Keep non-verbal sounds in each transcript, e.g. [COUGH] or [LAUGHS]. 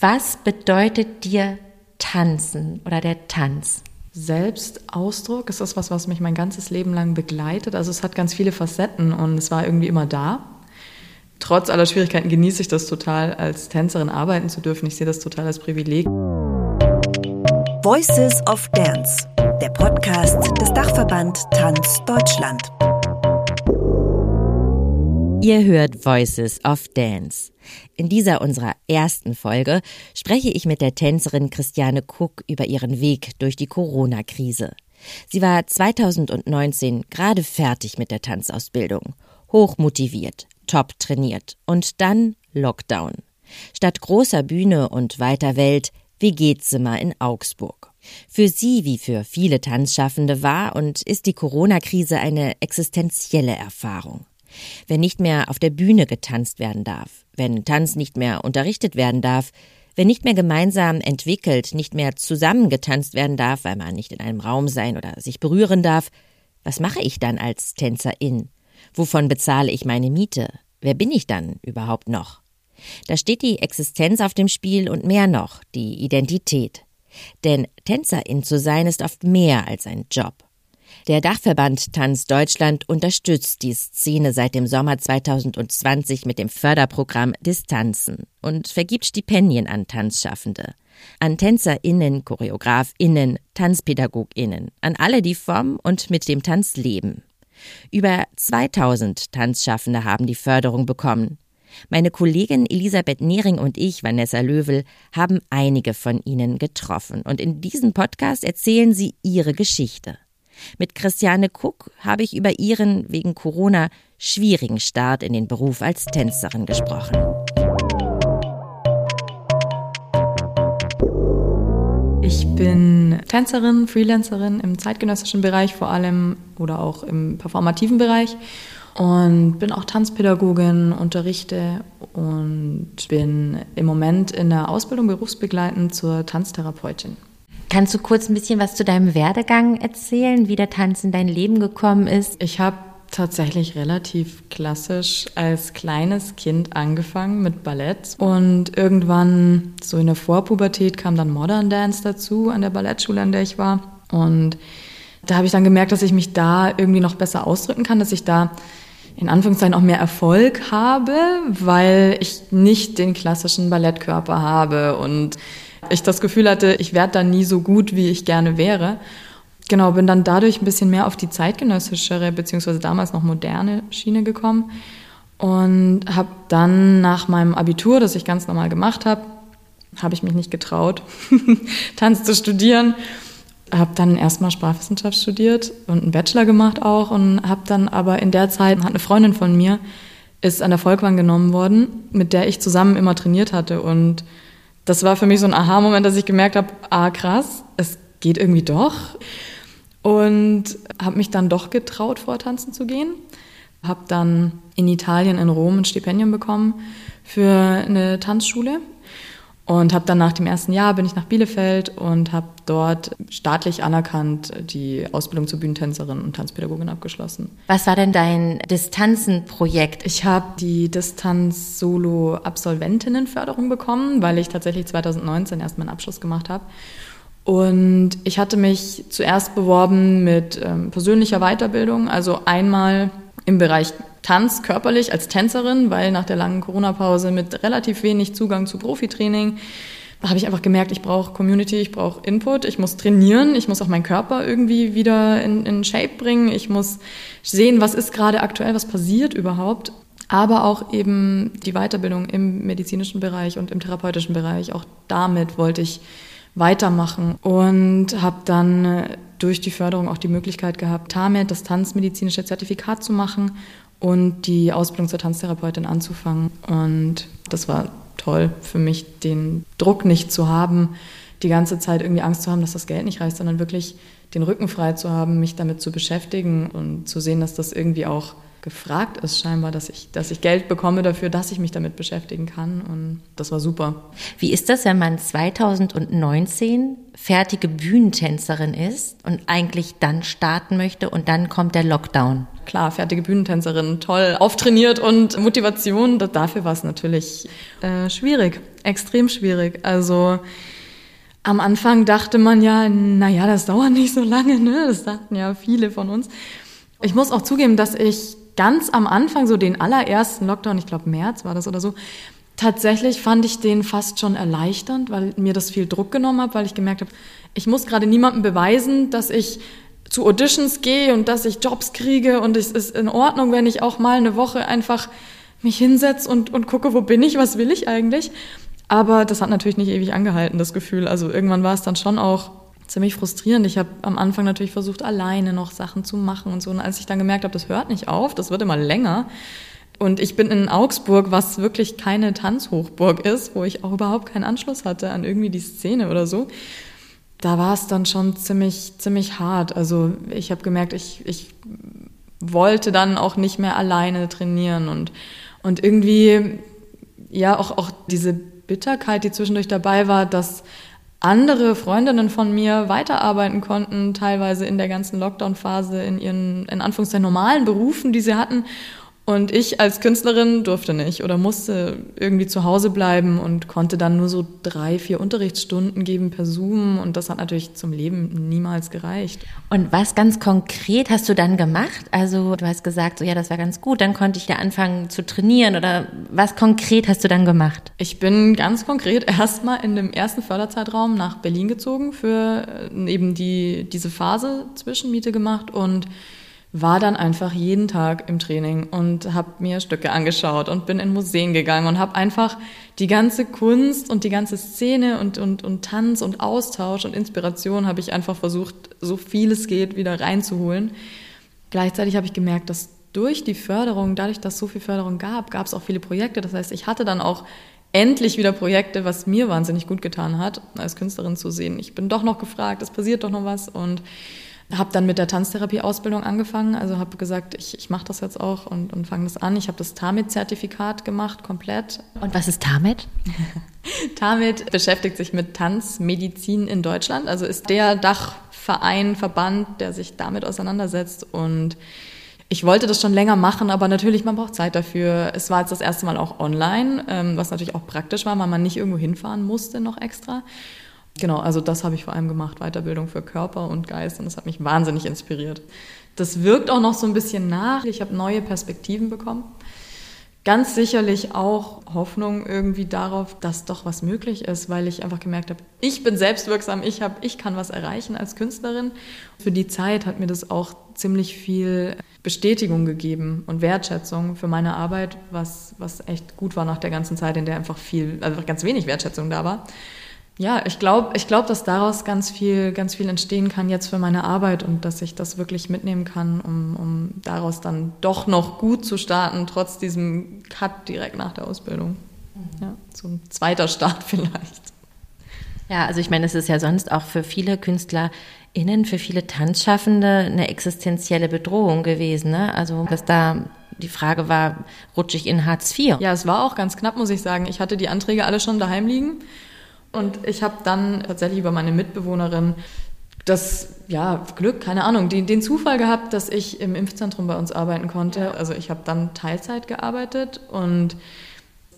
Was bedeutet dir Tanzen oder der Tanz? Selbstausdruck ist das was, was mich mein ganzes Leben lang begleitet. Also es hat ganz viele Facetten und es war irgendwie immer da. Trotz aller Schwierigkeiten genieße ich das total, als Tänzerin arbeiten zu dürfen. Ich sehe das total als Privileg. Voices of Dance, der Podcast des Dachverband Tanz Deutschland. Ihr hört Voices of Dance. In dieser unserer ersten Folge spreche ich mit der Tänzerin Christiane Cook über ihren Weg durch die Corona-Krise. Sie war 2019 gerade fertig mit der Tanzausbildung, hoch motiviert, top trainiert und dann Lockdown. Statt großer Bühne und weiter Welt WG-Zimmer in Augsburg. Für sie wie für viele Tanzschaffende war und ist die Corona-Krise eine existenzielle Erfahrung. Wenn nicht mehr auf der Bühne getanzt werden darf, wenn Tanz nicht mehr unterrichtet werden darf, wenn nicht mehr gemeinsam entwickelt, nicht mehr zusammen getanzt werden darf, weil man nicht in einem Raum sein oder sich berühren darf, was mache ich dann als Tänzerin? Wovon bezahle ich meine Miete? Wer bin ich dann überhaupt noch? Da steht die Existenz auf dem Spiel und mehr noch, die Identität. Denn Tänzerin zu sein ist oft mehr als ein Job. Der Dachverband Tanz Deutschland unterstützt die Szene seit dem Sommer 2020 mit dem Förderprogramm Distanzen und vergibt Stipendien an Tanzschaffende. An TänzerInnen, ChoreografInnen, TanzpädagogInnen, an alle, die vom und mit dem Tanz leben. Über 2000 Tanzschaffende haben die Förderung bekommen. Meine Kollegin Elisabeth Nehring und ich, Vanessa Löwel, haben einige von ihnen getroffen und in diesem Podcast erzählen sie ihre Geschichte. Mit Christiane Cook habe ich über ihren wegen Corona schwierigen Start in den Beruf als Tänzerin gesprochen. Ich bin Tänzerin, Freelancerin im zeitgenössischen Bereich vor allem oder auch im performativen Bereich und bin auch Tanzpädagogin, unterrichte und bin im Moment in der Ausbildung berufsbegleitend zur Tanztherapeutin. Kannst du kurz ein bisschen was zu deinem Werdegang erzählen, wie der Tanz in dein Leben gekommen ist? Ich habe tatsächlich relativ klassisch als kleines Kind angefangen mit Ballett. Und irgendwann so in der Vorpubertät kam dann Modern Dance dazu an der Ballettschule, an der ich war. Und da habe ich dann gemerkt, dass ich mich da irgendwie noch besser ausdrücken kann, dass ich da in Anführungszeichen auch mehr Erfolg habe, weil ich nicht den klassischen Ballettkörper habe. Und ich das Gefühl hatte, ich werde da nie so gut, wie ich gerne wäre. Genau, bin dann dadurch ein bisschen mehr auf die zeitgenössischere, beziehungsweise damals noch moderne Schiene gekommen und habe dann nach meinem Abitur, das ich ganz normal gemacht habe, habe ich mich nicht getraut, [LAUGHS] Tanz zu studieren. Habe dann erstmal Sprachwissenschaft studiert und einen Bachelor gemacht auch und habe dann aber in der Zeit, hat eine Freundin von mir, ist an der Volkwang genommen worden, mit der ich zusammen immer trainiert hatte und das war für mich so ein Aha-Moment, dass ich gemerkt habe, ah krass, es geht irgendwie doch. Und habe mich dann doch getraut, vortanzen zu gehen. Habe dann in Italien, in Rom, ein Stipendium bekommen für eine Tanzschule und habe dann nach dem ersten Jahr bin ich nach Bielefeld und habe dort staatlich anerkannt die Ausbildung zur Bühnentänzerin und Tanzpädagogin abgeschlossen. Was war denn dein Distanzenprojekt? Ich habe die Distanz-Solo-Absolventinnenförderung bekommen, weil ich tatsächlich 2019 erst meinen Abschluss gemacht habe. Und ich hatte mich zuerst beworben mit ähm, persönlicher Weiterbildung, also einmal im Bereich Tanz körperlich als Tänzerin, weil nach der langen Corona-Pause mit relativ wenig Zugang zu Profitraining habe ich einfach gemerkt, ich brauche Community, ich brauche Input, ich muss trainieren, ich muss auch meinen Körper irgendwie wieder in, in Shape bringen, ich muss sehen, was ist gerade aktuell, was passiert überhaupt. Aber auch eben die Weiterbildung im medizinischen Bereich und im therapeutischen Bereich, auch damit wollte ich weitermachen und habe dann durch die Förderung auch die Möglichkeit gehabt, TAMED, das tanzmedizinische Zertifikat zu machen und die Ausbildung zur Tanztherapeutin anzufangen. Und das war toll für mich, den Druck nicht zu haben, die ganze Zeit irgendwie Angst zu haben, dass das Geld nicht reicht, sondern wirklich den Rücken frei zu haben, mich damit zu beschäftigen und zu sehen, dass das irgendwie auch gefragt ist scheinbar, dass ich, dass ich Geld bekomme dafür, dass ich mich damit beschäftigen kann. Und das war super. Wie ist das, wenn man 2019 fertige Bühnentänzerin ist und eigentlich dann starten möchte und dann kommt der Lockdown? Klar, fertige Bühnentänzerin, toll, auftrainiert und Motivation. Dafür war es natürlich äh, schwierig, extrem schwierig. Also am Anfang dachte man ja, naja, das dauert nicht so lange, ne? Das dachten ja viele von uns. Ich muss auch zugeben, dass ich ganz am Anfang, so den allerersten Lockdown, ich glaube März war das oder so, tatsächlich fand ich den fast schon erleichternd, weil mir das viel Druck genommen hat, weil ich gemerkt habe, ich muss gerade niemandem beweisen, dass ich zu Auditions gehe und dass ich Jobs kriege und es ist in Ordnung, wenn ich auch mal eine Woche einfach mich hinsetze und, und gucke, wo bin ich, was will ich eigentlich. Aber das hat natürlich nicht ewig angehalten, das Gefühl. Also irgendwann war es dann schon auch ziemlich frustrierend. Ich habe am Anfang natürlich versucht, alleine noch Sachen zu machen und so. Und als ich dann gemerkt habe, das hört nicht auf, das wird immer länger. Und ich bin in Augsburg, was wirklich keine Tanzhochburg ist, wo ich auch überhaupt keinen Anschluss hatte an irgendwie die Szene oder so. Da war es dann schon ziemlich, ziemlich hart. Also ich habe gemerkt, ich, ich wollte dann auch nicht mehr alleine trainieren und, und irgendwie, ja, auch, auch diese Bitterkeit, die zwischendurch dabei war, dass andere Freundinnen von mir weiterarbeiten konnten, teilweise in der ganzen Lockdown-Phase in ihren, in Anführungszeichen, normalen Berufen, die sie hatten. Und ich als Künstlerin durfte nicht oder musste irgendwie zu Hause bleiben und konnte dann nur so drei, vier Unterrichtsstunden geben per Zoom. Und das hat natürlich zum Leben niemals gereicht. Und was ganz konkret hast du dann gemacht? Also du hast gesagt, so ja, das war ganz gut, dann konnte ich da anfangen zu trainieren. Oder was konkret hast du dann gemacht? Ich bin ganz konkret [LAUGHS] erstmal in dem ersten Förderzeitraum nach Berlin gezogen für äh, eben die, diese Phase Zwischenmiete gemacht und war dann einfach jeden Tag im Training und habe mir Stücke angeschaut und bin in Museen gegangen und habe einfach die ganze Kunst und die ganze Szene und, und, und Tanz und Austausch und Inspiration habe ich einfach versucht, so viel es geht, wieder reinzuholen. Gleichzeitig habe ich gemerkt, dass durch die Förderung, dadurch, dass so viel Förderung gab, gab es auch viele Projekte. Das heißt, ich hatte dann auch endlich wieder Projekte, was mir wahnsinnig gut getan hat, als Künstlerin zu sehen. Ich bin doch noch gefragt, es passiert doch noch was und habe dann mit der Tanztherapie-Ausbildung angefangen, also habe gesagt, ich, ich mache das jetzt auch und, und fange das an. Ich habe das TAMIT-Zertifikat gemacht, komplett. Und was ist TAMIT? [LAUGHS] TAMIT beschäftigt sich mit Tanzmedizin in Deutschland, also ist der Dachverein, Verband, der sich damit auseinandersetzt und ich wollte das schon länger machen, aber natürlich, man braucht Zeit dafür. Es war jetzt das erste Mal auch online, ähm, was natürlich auch praktisch war, weil man nicht irgendwo hinfahren musste noch extra. Genau, also das habe ich vor allem gemacht, Weiterbildung für Körper und Geist und das hat mich wahnsinnig inspiriert. Das wirkt auch noch so ein bisschen nach. Ich habe neue Perspektiven bekommen. Ganz sicherlich auch Hoffnung irgendwie darauf, dass doch was möglich ist, weil ich einfach gemerkt habe, ich bin selbstwirksam, ich, hab, ich kann was erreichen als Künstlerin. Für die Zeit hat mir das auch ziemlich viel Bestätigung gegeben und Wertschätzung für meine Arbeit, was, was echt gut war nach der ganzen Zeit, in der einfach viel, also ganz wenig Wertschätzung da war ja, ich glaube, ich glaube, dass daraus ganz viel, ganz viel entstehen kann jetzt für meine Arbeit und dass ich das wirklich mitnehmen kann, um, um daraus dann doch noch gut zu starten, trotz diesem Cut direkt nach der Ausbildung. Ja, so ein zweiter Start [LAUGHS] vielleicht. Ja, also ich meine, es ist ja sonst auch für viele KünstlerInnen, für viele Tanzschaffende eine existenzielle Bedrohung gewesen. Ne? Also, dass da die Frage war, rutsche ich in Hartz IV? Ja, es war auch ganz knapp, muss ich sagen. Ich hatte die Anträge alle schon daheim liegen und ich habe dann tatsächlich über meine Mitbewohnerin das ja, Glück, keine Ahnung, den, den Zufall gehabt, dass ich im Impfzentrum bei uns arbeiten konnte. Also ich habe dann Teilzeit gearbeitet und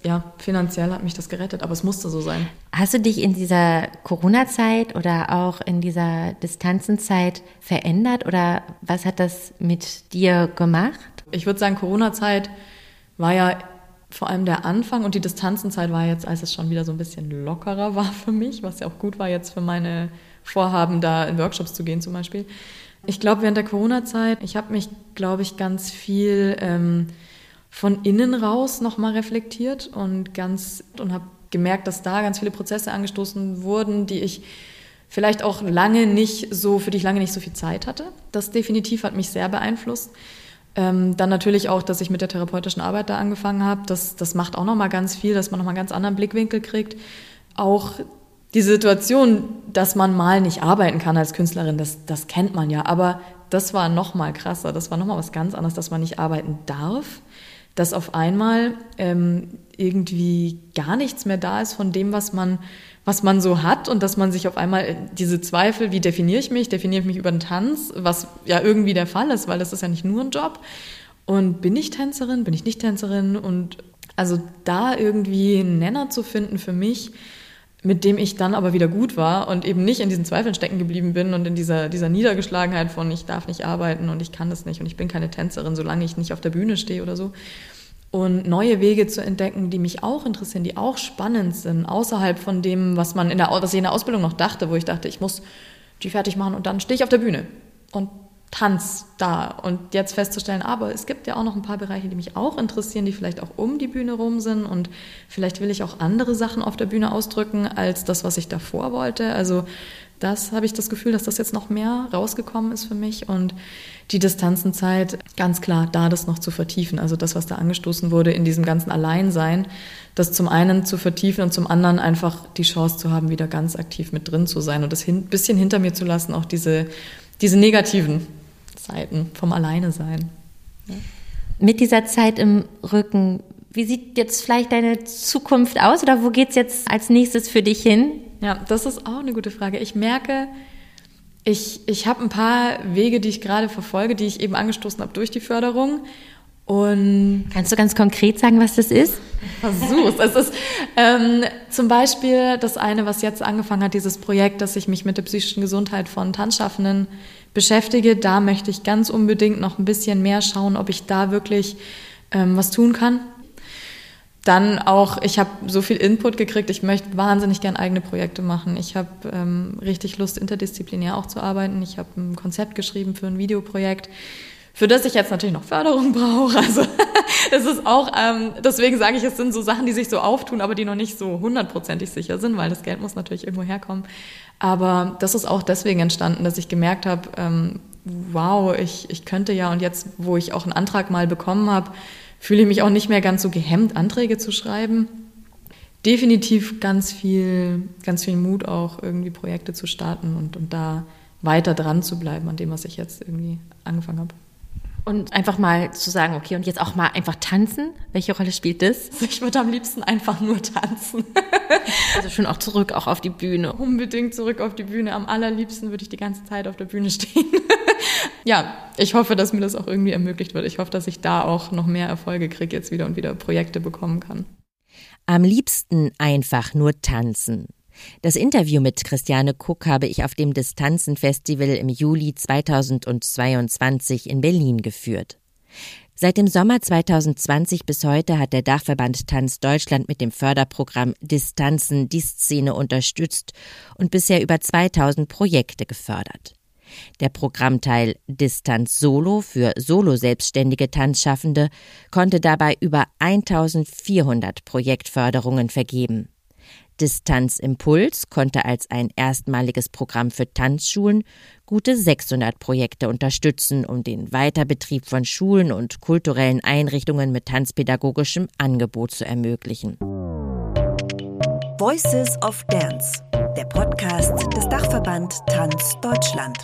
ja, finanziell hat mich das gerettet, aber es musste so sein. Hast du dich in dieser Corona-Zeit oder auch in dieser Distanzenzeit verändert oder was hat das mit dir gemacht? Ich würde sagen, Corona-Zeit war ja vor allem der Anfang und die Distanzenzeit war jetzt, als es schon wieder so ein bisschen lockerer war für mich, was ja auch gut war jetzt für meine Vorhaben, da in Workshops zu gehen zum Beispiel. Ich glaube, während der Corona-Zeit, ich habe mich, glaube ich, ganz viel ähm, von innen raus nochmal reflektiert und ganz und habe gemerkt, dass da ganz viele Prozesse angestoßen wurden, die ich vielleicht auch lange nicht so, für die ich lange nicht so viel Zeit hatte. Das definitiv hat mich sehr beeinflusst. Ähm, dann natürlich auch, dass ich mit der therapeutischen Arbeit da angefangen habe. Das, das macht auch nochmal ganz viel, dass man nochmal einen ganz anderen Blickwinkel kriegt. Auch die Situation, dass man mal nicht arbeiten kann als Künstlerin, das, das kennt man ja. Aber das war noch mal krasser. Das war noch mal was ganz anderes, dass man nicht arbeiten darf, dass auf einmal ähm, irgendwie gar nichts mehr da ist von dem, was man was man so hat und dass man sich auf einmal äh, diese Zweifel, wie definiere ich mich, definiere ich mich über den Tanz, was ja irgendwie der Fall ist, weil das ist ja nicht nur ein Job. Und bin ich Tänzerin, bin ich nicht Tänzerin? Und also da irgendwie einen Nenner zu finden für mich, mit dem ich dann aber wieder gut war und eben nicht in diesen Zweifeln stecken geblieben bin und in dieser, dieser Niedergeschlagenheit von ich darf nicht arbeiten und ich kann das nicht und ich bin keine Tänzerin, solange ich nicht auf der Bühne stehe oder so. Und neue Wege zu entdecken, die mich auch interessieren, die auch spannend sind, außerhalb von dem, was man in der, was ich in der Ausbildung noch dachte, wo ich dachte, ich muss die fertig machen und dann stehe ich auf der Bühne. Und Tanz da und jetzt festzustellen, aber es gibt ja auch noch ein paar Bereiche, die mich auch interessieren, die vielleicht auch um die Bühne rum sind und vielleicht will ich auch andere Sachen auf der Bühne ausdrücken als das, was ich davor wollte. Also das habe ich das Gefühl, dass das jetzt noch mehr rausgekommen ist für mich und die Distanzenzeit ganz klar da das noch zu vertiefen. Also das, was da angestoßen wurde in diesem ganzen Alleinsein, das zum einen zu vertiefen und zum anderen einfach die Chance zu haben, wieder ganz aktiv mit drin zu sein und das ein bisschen hinter mir zu lassen, auch diese, diese negativen Zeiten vom Alleine sein. Ja. Mit dieser Zeit im Rücken, wie sieht jetzt vielleicht deine Zukunft aus oder wo geht es jetzt als nächstes für dich hin? Ja, das ist auch eine gute Frage. Ich merke, ich, ich habe ein paar Wege, die ich gerade verfolge, die ich eben angestoßen habe durch die Förderung. Und Kannst du ganz konkret sagen, was das ist? Versuch's. es ist ähm, zum Beispiel das eine, was jetzt angefangen hat, dieses Projekt, dass ich mich mit der psychischen Gesundheit von Tanzschaffenden beschäftige. Da möchte ich ganz unbedingt noch ein bisschen mehr schauen, ob ich da wirklich ähm, was tun kann. Dann auch, ich habe so viel Input gekriegt, ich möchte wahnsinnig gern eigene Projekte machen. Ich habe ähm, richtig Lust, interdisziplinär auch zu arbeiten. Ich habe ein Konzept geschrieben für ein Videoprojekt für das ich jetzt natürlich noch Förderung [LAUGHS] brauche. Also es ist auch, ähm, deswegen sage ich, es sind so Sachen, die sich so auftun, aber die noch nicht so hundertprozentig sicher sind, weil das Geld muss natürlich irgendwo herkommen. Aber das ist auch deswegen entstanden, dass ich gemerkt habe, ähm, wow, ich, ich könnte ja und jetzt, wo ich auch einen Antrag mal bekommen habe, fühle ich mich auch nicht mehr ganz so gehemmt, Anträge zu schreiben. Definitiv ganz viel, ganz viel Mut auch, irgendwie Projekte zu starten und, und da weiter dran zu bleiben an dem, was ich jetzt irgendwie angefangen habe. Und einfach mal zu sagen, okay, und jetzt auch mal einfach tanzen. Welche Rolle spielt das? [LAUGHS] Ich würde am liebsten einfach nur tanzen. [LAUGHS] also schon auch zurück, auch auf die Bühne. Unbedingt zurück auf die Bühne. Am allerliebsten würde ich die ganze Zeit auf der Bühne stehen. [LAUGHS] [LAUGHS] ja, ich hoffe, dass mir das auch irgendwie ermöglicht wird. Ich hoffe, dass ich da auch noch mehr Erfolge kriege jetzt wieder und wieder Projekte bekommen kann. Am liebsten einfach nur tanzen. Das Interview mit Christiane Kuck habe ich auf dem Distanzenfestival im Juli 2022 in Berlin geführt. Seit dem Sommer 2020 bis heute hat der Dachverband Tanz Deutschland mit dem Förderprogramm Distanzen die Szene unterstützt und bisher über 2000 Projekte gefördert. Der Programmteil Distanz Solo für solo-selbstständige Tanzschaffende konnte dabei über 1400 Projektförderungen vergeben. Distanzimpuls konnte als ein erstmaliges Programm für Tanzschulen gute 600 Projekte unterstützen, um den Weiterbetrieb von Schulen und kulturellen Einrichtungen mit tanzpädagogischem Angebot zu ermöglichen. Voices of Dance, der Podcast des Dachverband Tanz Deutschland.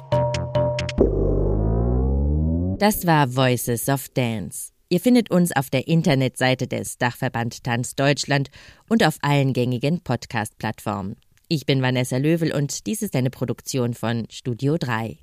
Das war Voices of Dance. Ihr findet uns auf der Internetseite des Dachverband Tanz Deutschland und auf allen gängigen Podcast-Plattformen. Ich bin Vanessa Löwel und dies ist eine Produktion von Studio 3.